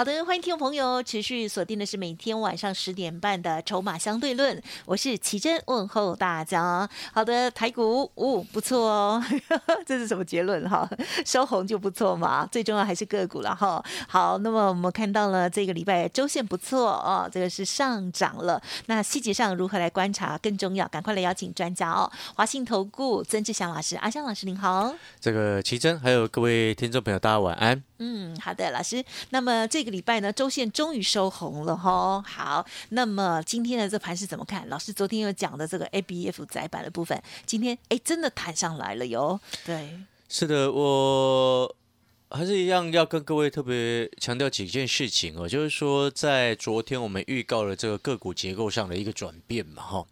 好的，欢迎听众朋友持续锁定的是每天晚上十点半的《筹码相对论》，我是奇珍，问候大家。好的，台股哦不错哦，这是什么结论哈？收红就不错嘛，最重要还是个股了哈。好，那么我们看到了这个礼拜周线不错哦，这个是上涨了。那细节上如何来观察更重要？赶快来邀请专家哦，华信投顾曾志祥老师，阿香老师您好。这个奇珍还有各位听众朋友，大家晚安。嗯，好的，老师。那么这个礼拜呢，周线终于收红了哈。好，那么今天的这盘是怎么看？老师昨天有讲的这个 A B F 窄板的部分，今天哎真的弹上来了哟。对，是的，我还是一样要跟各位特别强调几件事情哦，就是说在昨天我们预告了这个个股结构上的一个转变嘛哈。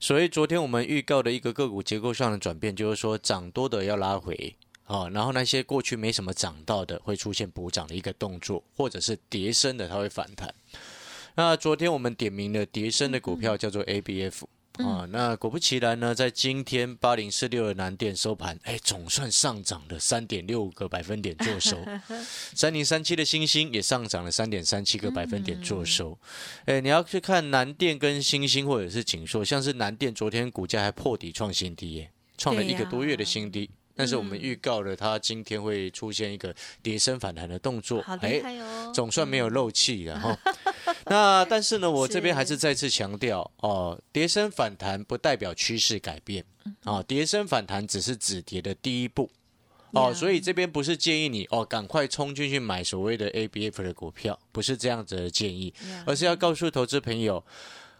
所以昨天我们预告的一个个股结构上的转变，就是说涨多的要拉回。哦，然后那些过去没什么涨到的，会出现补涨的一个动作，或者是跌升的，它会反弹。那昨天我们点名的跌升的股票叫做 ABF 啊，那果不其然呢，在今天八零四六的南电收盘，哎，总算上涨了三点六个百分点做收。三零三七的星星也上涨了三点三七个百分点做收。哎，你要去看南电跟星星或者是锦硕，像是南电昨天股价还破底创新低耶，创了一个多月的新低。但是我们预告了，它今天会出现一个跌升反弹的动作，哎，总算没有漏气，了哈，那但是呢，我这边还是再次强调哦，跌升反弹不代表趋势改变，啊，跌升反弹只是止跌的第一步，哦，所以这边不是建议你哦赶快冲进去买所谓的 ABF 的股票，不是这样子的建议，而是要告诉投资朋友，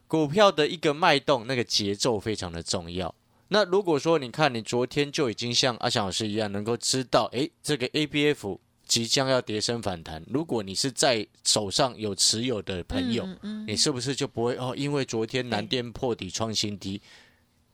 股票的一个脉动，那个节奏非常的重要。那如果说你看你昨天就已经像阿翔老师一样，能够知道，哎，这个 A B F 即将要跌升反弹。如果你是在手上有持有的朋友，你是不是就不会哦？因为昨天南电破底创新低，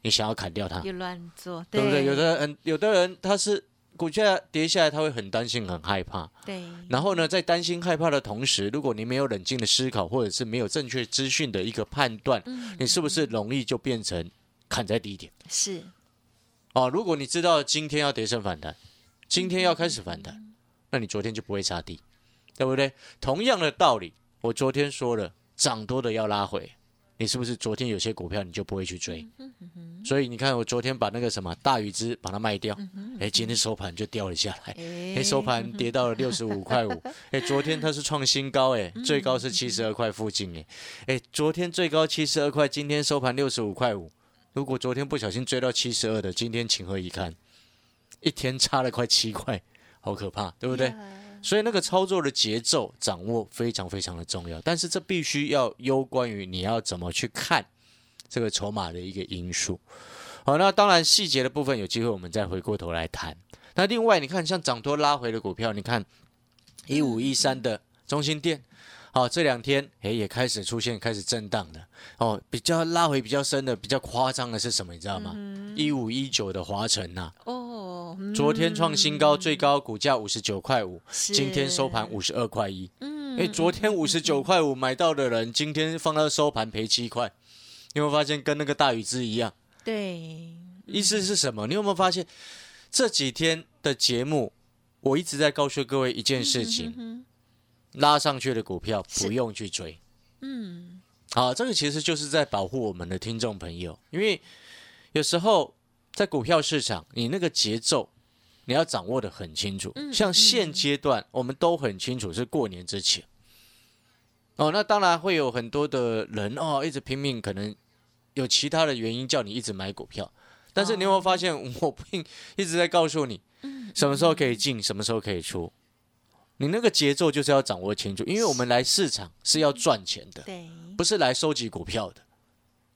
你想要砍掉它？别乱做，对不对？有的人，有的人他是股价跌下来，他会很担心、很害怕。对。然后呢，在担心、害怕的同时，如果你没有冷静的思考，或者是没有正确资讯的一个判断，你是不是容易就变成？砍在低点是哦，如果你知道今天要跌升反弹，今天要开始反弹，那你昨天就不会杀低，对不对？同样的道理，我昨天说了，涨多的要拉回，你是不是昨天有些股票你就不会去追？所以你看，我昨天把那个什么大禹之把它卖掉，哎，今天收盘就掉了下来，哎，收盘跌到了六十五块五，哎，昨天它是创新高，哎，最高是七十二块附近，哎，哎，昨天最高七十二块，今天收盘六十五块五。如果昨天不小心追到七十二的，今天情何以堪？一天差了快七块，好可怕，对不对？所以那个操作的节奏掌握非常非常的重要，但是这必须要攸关于你要怎么去看这个筹码的一个因素。好，那当然细节的部分有机会我们再回过头来谈。那另外你看，像涨多拉回的股票，你看一五一三的中心店。好，这两天诶也开始出现开始震荡的哦，比较拉回比较深的、比较夸张的是什么？你知道吗？一五一九的华晨呐，哦，昨天创新高，最高股价五十九块五，今天收盘五十二块一。嗯，哎，昨天五十九块五买到的人，今天放到收盘赔七块，你有没有发现跟那个大禹之一样？对，意思是什么？你有没有发现这几天的节目，我一直在告诉各位一件事情。拉上去的股票不用去追，嗯，好，这个其实就是在保护我们的听众朋友，因为有时候在股票市场，你那个节奏你要掌握的很清楚。像现阶段我们都很清楚是过年之前，哦，那当然会有很多的人哦，一直拼命，可能有其他的原因叫你一直买股票，但是你有没有发现，我并一直在告诉你，什么时候可以进，什么时候可以出。你那个节奏就是要掌握清楚，因为我们来市场是要赚钱的，对，不是来收集股票的。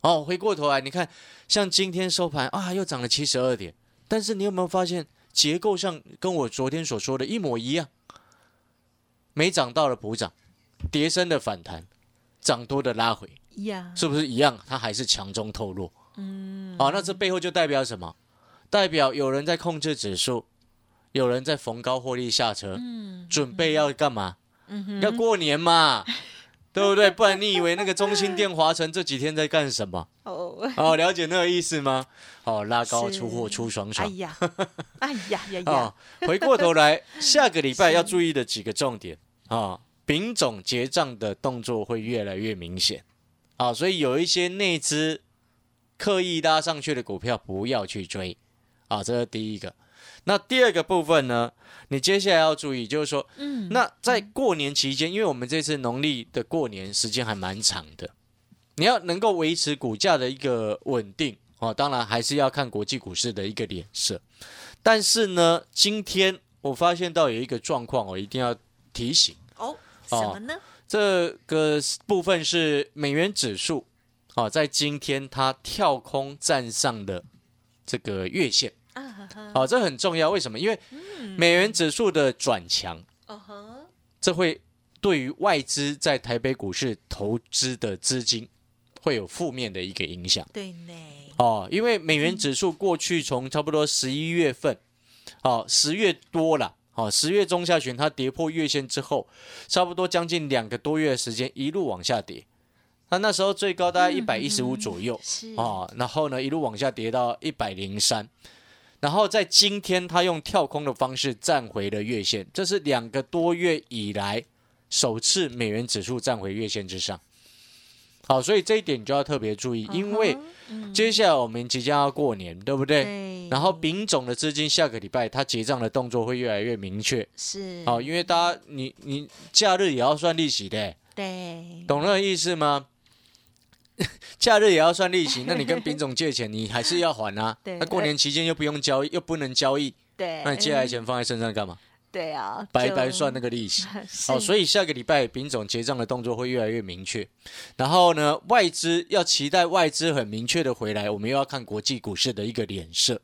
哦，回过头来，你看，像今天收盘啊，又涨了七十二点，但是你有没有发现结构上跟我昨天所说的一模一样？没涨到的补涨，跌升的反弹，涨多的拉回，是不是一样？它还是强中透弱。嗯，好，那这背后就代表什么？代表有人在控制指数，有人在逢高获利下车，嗯准备要干嘛？要过年嘛，对不对？不然你以为那个中心店华城这几天在干什么？哦，哦，了解那个意思吗？哦，拉高出货出爽哎爽。呀，哎呀呀呀哦，，回过头来，下个礼拜要注意的几个重点啊，丙种结账的动作会越来越明显啊，所以有一些内资刻意拉上去的股票不要去追啊，这是第一个。那第二个部分呢，你接下来要注意，就是说，嗯，那在过年期间，因为我们这次农历的过年时间还蛮长的，你要能够维持股价的一个稳定哦，当然还是要看国际股市的一个脸色。但是呢，今天我发现到有一个状况，我一定要提醒，哦，什么呢？这个部分是美元指数哦，在今天它跳空站上的这个月线，啊哈哈，哦，这很重要。为什么？因为美元指数的转强。这会对于外资在台北股市投资的资金会有负面的一个影响对呢，哦，因为美元指数过去从差不多十一月份，哦，十月多了。哦，十月中下旬它跌破月线之后，差不多将近两个多月的时间一路往下跌，它那时候最高大概一百一十五左右，是哦，然后呢一路往下跌到一百零三，然后在今天它用跳空的方式站回了月线，这是两个多月以来首次美元指数站回月线之上。好，所以这一点你就要特别注意，因为嗯接下来我们即将要过年，对不对？对，然后丙种的资金下个礼拜它结账的动作会越来越明确。是好，因为大家你你假日也要算利息的，对，懂那个意思吗？假日也要算利息，那你跟丙总借钱，你还是要还啊。对那过年期间又不用交易，又不能交易，对，那你借来钱放在身上干嘛？对啊，白白算那个利息。好哦，所以下个礼拜丙总结账的动作会越来越明确。然后呢，外资要期待外资很明确的回来，我们又要看国际股市的一个脸色。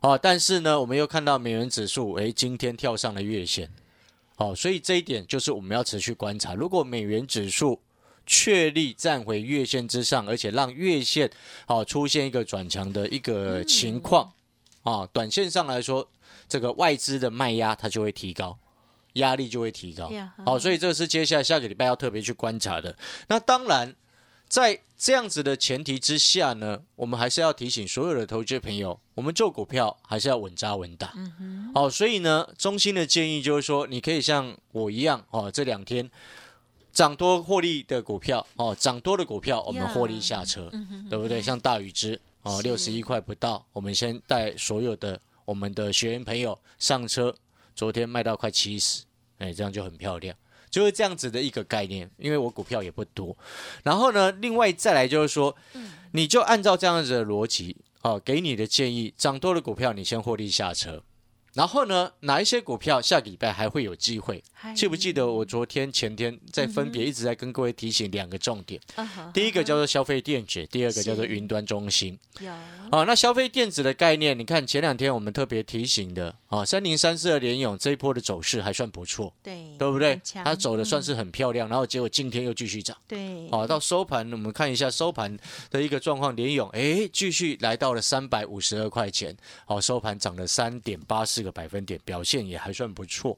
哦，但是呢，我们又看到美元指数，诶，今天跳上了月线。哦，所以这一点就是我们要持续观察。如果美元指数确立站回月线之上，而且让月线哦出现一个转强的一个情况，啊、短线上来说，这个外资的卖压它就会提高，压力就会提高呀。好、所以这是接下来下个礼拜要特别去观察的。那当然，在这样子的前提之下呢，我们还是要提醒所有的投资朋友，我们做股票还是要稳扎稳打。好、所以呢，中心的建议就是说，你可以像我一样哦，这两天涨多获利的股票哦，涨多的股票我们获利下车，对不对？像大禹之哦，六十一块不到，我们先带所有的我们的学员朋友上车，昨天卖到快七十，哎，这样就很漂亮。就是这样子的一个概念，因为我股票也不多。然后呢，另外再来就是说，你就按照这样子的逻辑，哦，给你的建议，涨多的股票你先获利下车。然后呢，哪一些股票下个礼拜还会有机会？嗨。记不记得我昨天、前天在分别一直在跟各位提醒两个重点，第一个叫做消费电子，第二个叫做是云端中心。有。啊，那消费电子的概念，你看前两天我们特别提醒的啊，三零三四的联勇这一波的走势还算不错，对对不对？它走的算嗯是很漂亮，然后结果今天又继续涨。对。啊，到收盘我们看一下收盘的一个状况，联勇哎继续来到了三百五十二块钱，好，收盘涨了三点八四个百分点，表现也还算不错。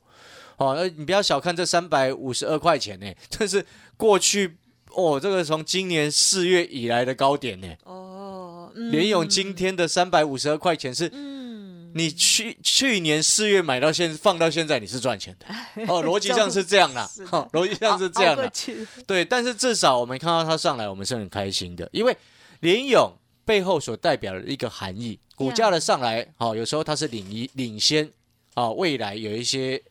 哦，呃，你不要小看这三百五十二块钱呢，这是过去哦，这个从今年四月以来的高点呢。哦，联勇今天的三百五十二块钱是嗯你去去年四月买到现放到现在，你是赚钱的 哦，逻辑上是这样的哦，逻辑上是这样的，对。但是至少我们看到它上来，我们是很开心的，因为联勇背后所代表的一个含义，股价的上来，哦，有时候它是领一领先啊、未来有一些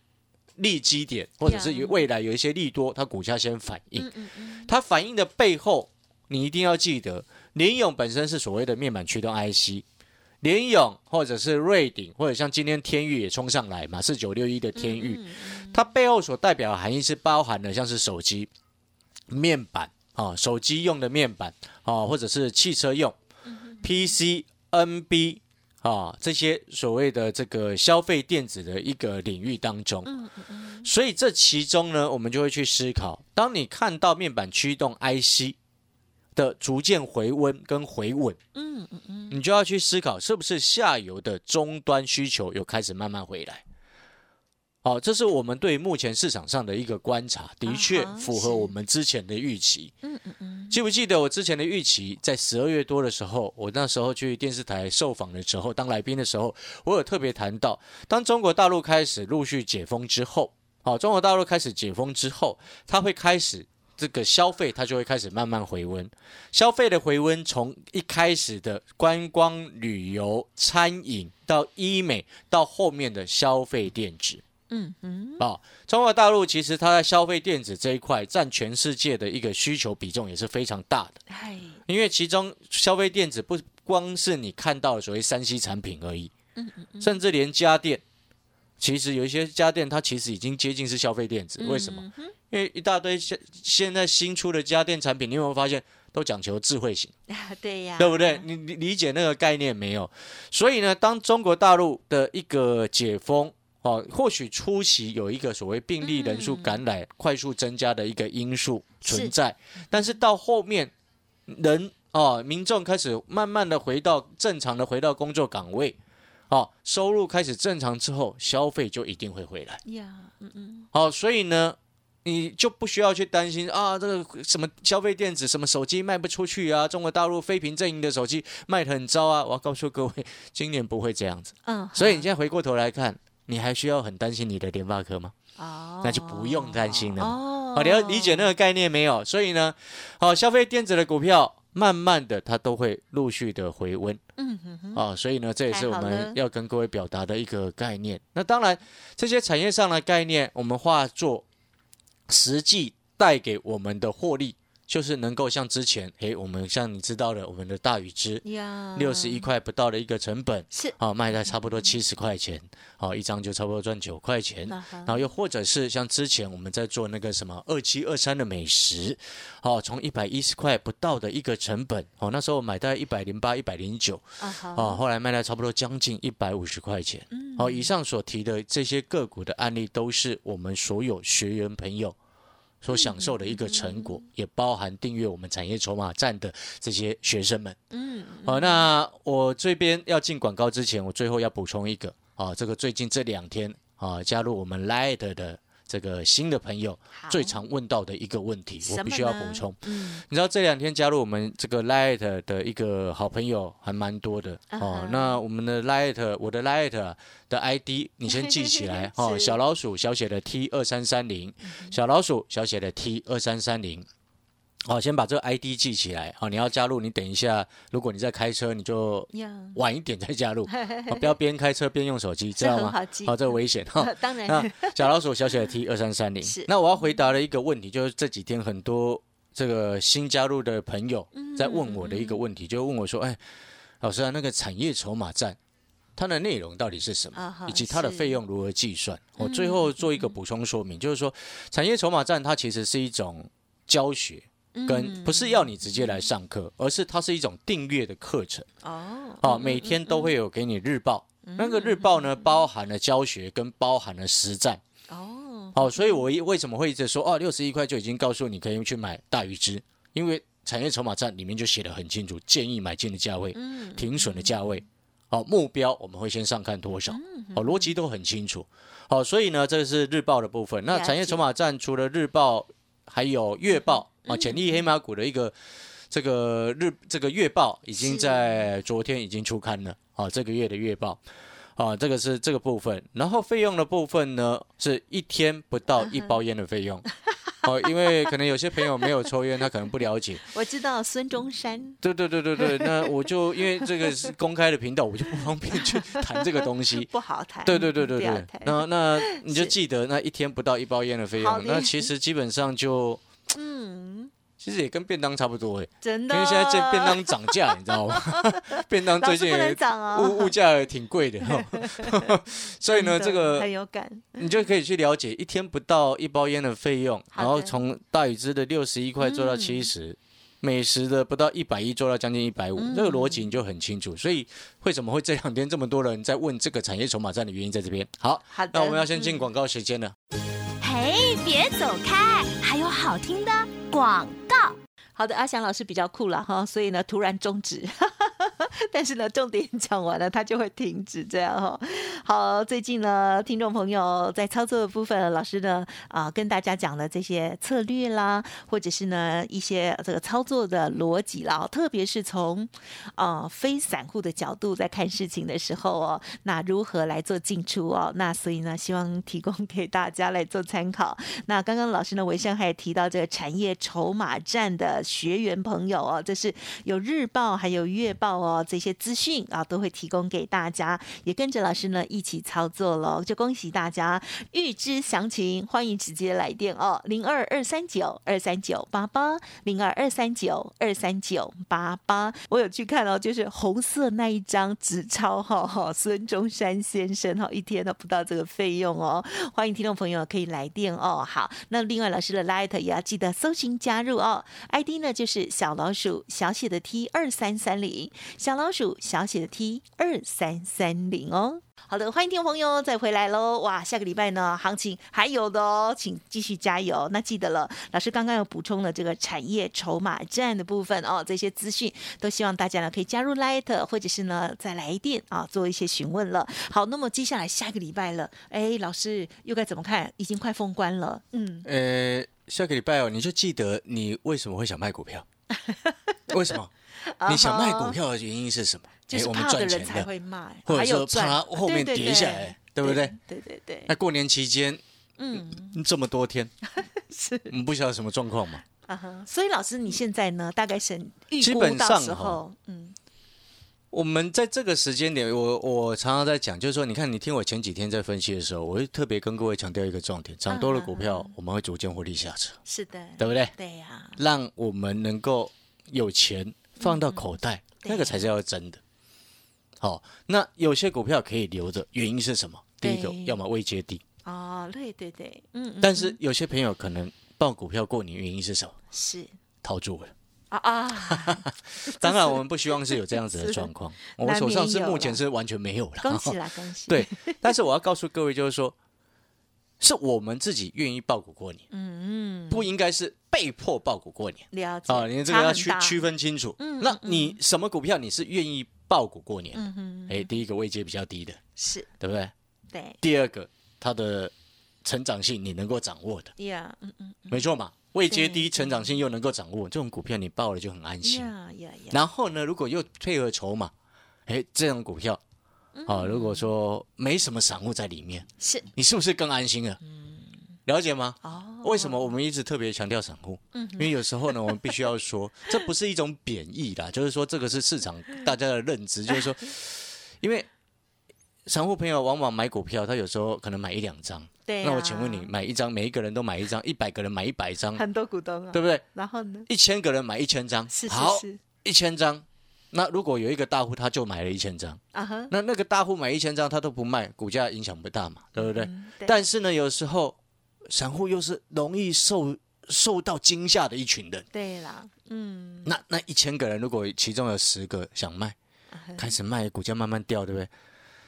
利基点，或者是有未来有一些利多，它股价先反应。嗯嗯嗯。它反应的背后，你一定要记得，联咏本身是所谓的面板驱动 IC，联咏或者是瑞鼎，或者像今天天域也冲上来嘛，是九六一的天域，嗯嗯它背后所代表的含义是包含了像是手机面板啊、手机用的面板啊、或者是汽车用 PC、NB 啊这些所谓的这个消费电子的一个领域当中。嗯嗯嗯所以这其中呢，我们就会去思考，当你看到面板驱动 IC 的逐渐回温跟回稳，嗯嗯嗯，你就要去思考是不是下游的终端需求有开始慢慢回来。好，这是我们对目前市场上的一个观察，的确符合我们之前的预期。嗯嗯嗯，记不记得我之前的预期，在十二月多的时候，我那时候去电视台受访的时候，当来宾的时候，我有特别谈到，当中国大陆开始陆续解封之后，好，中国大陆开始解封之后，它会开始这个消费，它就会开始慢慢回温。消费的回温，从一开始的观光旅游、餐饮到医美，到后面的消费电子。嗯嗯，啊、中国大陆其实它在消费电子这一块占全世界的一个需求比重也是非常大的，嗨，因为其中消费电子不光是你看到的所谓三 C 产品而已，嗯嗯嗯，甚至连家电，其实有一些家电它其实已经接近是消费电子，为什么？嗯？因为一大堆现现在新出的家电产品，你有没有发现都讲求智慧型？啊，对呀，对不对？你你理解那个概念没有？所以呢，当中国大陆的一个解封哦，或许初期有一个所谓病例人数嗯感染快速增加的一个因素存在，但是到后面人哦，民众开始慢慢的回到正常的回到工作岗位。哦，收入开始正常之后，消费就一定会回来。呀，嗯嗯，好、所以呢，你就不需要去担心啊，这个什么消费电子、什么手机卖不出去啊，中国大陆非屏阵营的手机卖的很糟啊。我要告诉各位，今年不会这样子。嗯，所以你现在回过头来看，你还需要很担心你的联发科吗？哦，那就不用担心了哦，好、你要理解那个概念没有？所以呢，好、消费电子的股票。慢慢的，它都会陆续的回温嗯哼哼，啊、所以呢，这也是我们要跟各位表达的一个概念。那当然，这些产业上的概念，我们化作实际带给我们的获利，就是能够像之前，诶，我们像你知道的，我们的大禹之，六十一块不到的一个成本，是，啊，卖在差不多七十块钱，好、一张就差不多赚九块钱。然后又或者是像之前我们在做那个什么二七二三的美食，哦，从一百一十块不到的一个成本，哦，那时候我买大概一百零八、一百零九，啊哈，哦，后来卖到差不多将近一百五十块钱。嗯。好、以上所提的这些个股的案例，都是我们所有学员朋友所享受的一个成果，也包含订阅我们产业筹码站的这些学生们。嗯，好、那我这边要进广告之前，我最后要补充一个啊，这个最近这两天啊，加入我们 Light 的这个新的朋友最常问到的一个问题，我必须要补充。嗯，你知道这两天加入我们这个 Light 的一个好朋友还蛮多的啊哦。那我们的 Light，我的 Light 的 ID 你先记起来 哦，小老鼠小写的 T 二三三零，小老鼠小写的 T 二三三零。好，先把这个 ID 记起来。好，你要加入，你等一下，如果你在开车，你就，晚一点再加入，哦不要边开车边用手机，知道吗？好这个危险哈。当然那小老鼠小写的 T 二三三零是。那我要回答的一个问题，就是这几天很多这个新加入的朋友嗯在问我的一个问题，就问我说：“哎，老师啊，那个产业筹码站，它的内容到底是什么？以及它的费用如何计算？”我嗯最后做一个补充说明，就是说，产业筹码站它其实是一种教学。跟不是要你直接来上课，而是它是一种订阅的课程。哦，啊，每天都会有给你日报，那个日报呢，包含了教学跟包含了实战。哦，哦，所以我一为什么会一直说哦，六十一块就已经告诉你可以去买大鱼汁，因为产业筹码站里面就写的很清楚，建议买进的价位、嗯，停损的价位，哦，目标我们会先上看多少，好哦，逻辑都很清楚。哦，所以呢，这是日报的部分。那产业筹码站除了日报，还有月报嗯啊，潜力黑马股的一个这个日这个月报已经在昨天已经出刊了啊，这个月的月报。啊，这个是这个部分，然后费用的部分呢，是一天不到一包烟的费用。哦，因为可能有些朋友没有抽烟，他可能不了解。我知道孙中山，对对对对对，那我就因为这个是公开的频道，我就不方便去谈这个东西。不好谈，对对对对对那那你就记得那一天不到一包烟的费用，那其实基本上就嗯，其实也跟便当差不多哎，真的，因为现在这便当涨价，你知道吗？便当最近也涨啊，物物价也挺贵的，所以呢，这个很有感，你就可以去了解一天不到一包烟的费用，然后从大禹之的六十一块做到嗯。七十、美食的不到一百一做到将近一百五，嗯。这个逻辑你就很清楚。所以为什么会这两天这么多人在问这个产业筹码站的原因在这边。好，好的，那我们要先进嗯。广告时间了。嘿，别走开，好听的广告。好的，阿翔老师比较酷了哈，所以呢突然终止，但是呢重点讲完了，他就会停止这样哈。好，最近呢听众朋友在操作的部分，老师呢啊跟大家讲的这些策略啦，或者是呢一些这个操作的逻辑啦，特别是从啊非散户的角度在看事情的时候哦，那如何来做进出哦？那所以呢，希望提供给大家来做参考。那刚刚老师呢，维生还提到这个产业筹码战的。学员朋友哦，这是有日报还有月报哦，这些资讯啊都会提供给大家，也跟着老师呢一起操作喽，就恭喜大家！预知详情，欢迎直接来电哦，零二二三九二三九八八，零二二三九二三九八八。我有去看哦，就是红色那一张纸钞哈哈，孙中山先生哈，一天都不到这个费用哦，欢迎听众朋友可以来电哦。好，那另外老师的 Light 也要记得搜寻加入哦，ID。呢就是小老鼠小写的 T 二三三零，小老鼠小写的 T 二三三零哦。好的，欢迎听众朋友再回来喽！哇，下个礼拜呢，行情还有的哦，请继续加油。那记得了，老师刚刚有补充了这个产业筹码战的部分哦，这些资讯都希望大家呢可以加入 Light，或者是呢再来电啊，做一些询问了。好，那么接下来下个礼拜了，哎，老师又该怎么看？已经快封关了，嗯，呃。下个礼拜哦，你就记得你为什么会想卖股票？为什么？你想卖股票的原因是什么？就是怕的人才会卖，或者说怕后面跌下来，对不对？对对对。那过年期间，嗯，这么多天，是，我们不晓得什么状况嘛？啊哈。所以老师，你现在呢，大概是基本上时候，嗯。我们在这个时间点，我我常常在讲，就是说，你看，你听我前几天在分析的时候，我会特别跟各位强调一个重点：涨多了股票，我们会逐渐获利下车。是的，对不对？对呀。让我们能够有钱放到口袋，那个才是要真的。好，那有些股票可以留着，原因是什么？第一个，要么未接低。哦，对对对，嗯。但是有些朋友可能报股票过年，原因是什么？是套住了。啊啊！当然，我们不希望是有这样子的状况。我手上是目前是完全没有了。恭喜啦，恭喜！对，但是我要告诉各位，就是说，是我们自己愿意报股过年，嗯嗯，不应该是被迫报股过年。了解啊，你这个要区区分清楚。嗯，那你什么股票你是愿意报股过年？嗯哼，哎，第一个位阶比较低的，是对不对？对。第二个，它的成长性你能够掌握的，呀，嗯嗯，没错嘛。位阶低，成长性又能够掌握，这种股票你报了就很安心。然后呢，如果又配合筹码，哎，这种股票，啊，如果说没什么散户在里面，是你是不是更安心了？了解吗？哦，为什么我们一直特别强调散户？嗯，因为有时候呢，我们必须要说，这不是一种贬义啦，就是说这个是市场大家的认知，就是说，因为。散户朋友往往买股票，他有时候可能买一两张。对。那我请问你，买一张，每一个人都买一张，一百个人买一百张，很多股东啊，对不对？然后呢？一千个人买一千张，是是是，一千张。那如果有一个大户，他就买了一千张，那那个大户买一千张，他都不卖，股价影响不大嘛，对不对？但是呢，有时候散户又是容易受受到惊吓的一群人。对啦，嗯。那那一千个人，如果其中有十个想卖，开始卖，股价慢慢掉，对不对？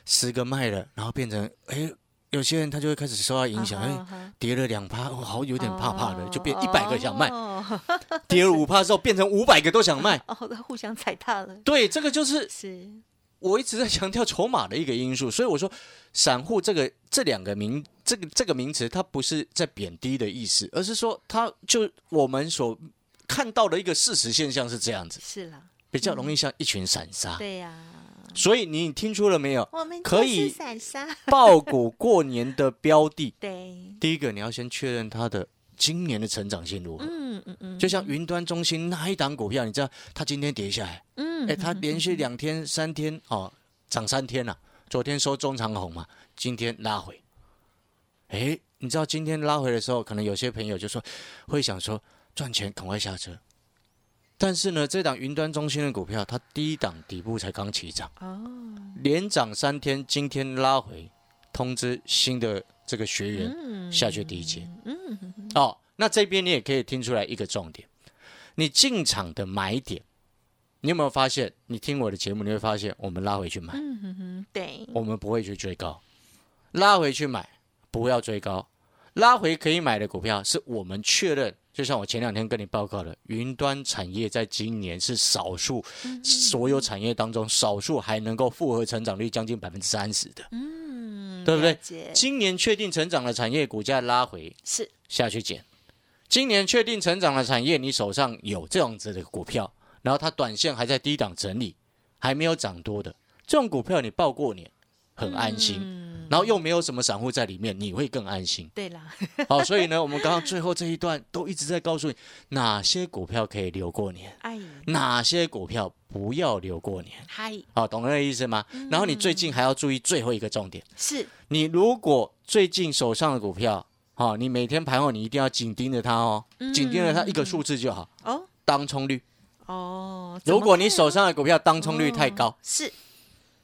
十个卖了，然后变成哎，有些人他就会开始受到影响，哎，跌了两趴，我好有点怕怕的，就变一百个想卖，跌了五趴之后变成五百个都想卖，哦，互相踩踏了。对，这个就是是。我一直在强调筹码的一个因素，所以我说散户这个这两个名这个这个名词，它不是在贬低的意思，而是说它就我们所看到的一个事实现象是这样子，是了，比较容易像一群散沙，对呀。所以你听出了没有？我们可以杀爆股过年的标的。对，第一个你要先确认它的今年的成长性如何。嗯嗯嗯。就像云端中心那一档股票，你知道它今天跌下来，嗯，哎，它连续两天、三天哦涨三天了。昨天收中长红嘛，今天拉回。哎，你知道今天拉回的时候，可能有些朋友就说会想说赚钱赶快下车。但是呢，这档云端中心的股票，它第一档底部才刚起涨，哦，连涨三天，今天拉回，通知新的这个学员下去第一节，嗯，哦，那这边你也可以听出来一个重点，你进场的买点，你有没有发现？你听我的节目，你会发现我们拉回去买，嗯哼哼，对，我们不会去追高，拉回去买，不要追高，拉回可以买的股票，是我们确认，就像我前两天跟你报告的，云端产业在今年是少数所有产业当中少数还能够复合成长率将近百分之三十的，嗯，对不对？今年确定成长的产业股价拉回是。下去减，今年确定成长的产业，你手上有这样子的股票，然后它短线还在低档整理，还没有涨多的这种股票，你报过年很安心，嗯，然后又没有什么散户在里面，你会更安心。对啦，好，所以呢，我们刚刚最后这一段都一直在告诉你哪些股票可以留过年，哎，哪些股票不要留过年。嗨，好，懂那个意思吗？然后你最近还要注意最后一个重点，是。你如果最近手上的股票，好，你每天盘后你一定要紧盯着它哦，紧盯着它一个数字就好，哦。当冲率。哦，如果你手上的股票当冲率太高哦，是，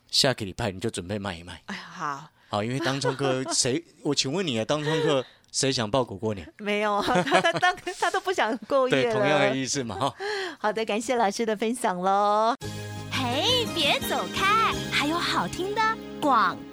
下个礼拜你就准备卖一卖。哎呀，好。好，因为当冲客谁？我请问你啊，当冲客谁想报股过年？没有，他他当他都不想过夜对，同样的意思嘛，哈。好的，感谢老师的分享喽。嘿，别走开，还有好听的广告。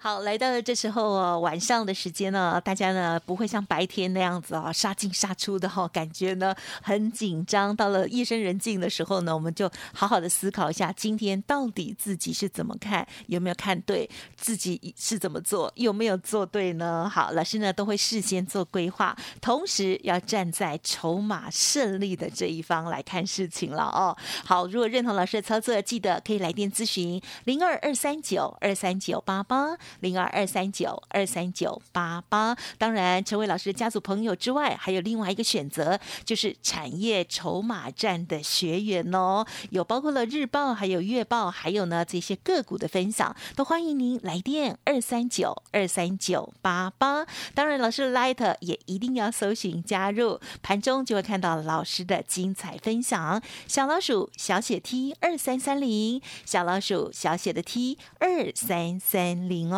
好，来到了这时候哦，晚上的时间呢，大家呢不会像白天那样子哦，杀进杀出的哈、感觉呢很紧张。到了夜深人静的时候呢，我们就好好的思考一下，今天到底自己是怎么看，有没有看对，自己是怎么做，有没有做对呢？好，老师呢都会事先做规划，同时要站在筹码胜利的这一方来看事情了哦。好，如果认同老师的操作，记得可以来电咨询零二二三九二三九八八零二二三九二三九八八。当然，成为老师的家族朋友之外，还有另外一个选择，就是产业筹码战的学员哦，有包括了日报、还有月报，还有呢这些个股的分享，都欢迎您来电二三九二三九八八。当然，老师的 Light 也一定要搜寻加入，盘中就会看到老师的精彩分享。小老鼠小写 T 二三三零，小老鼠小写的 T 二三三零哦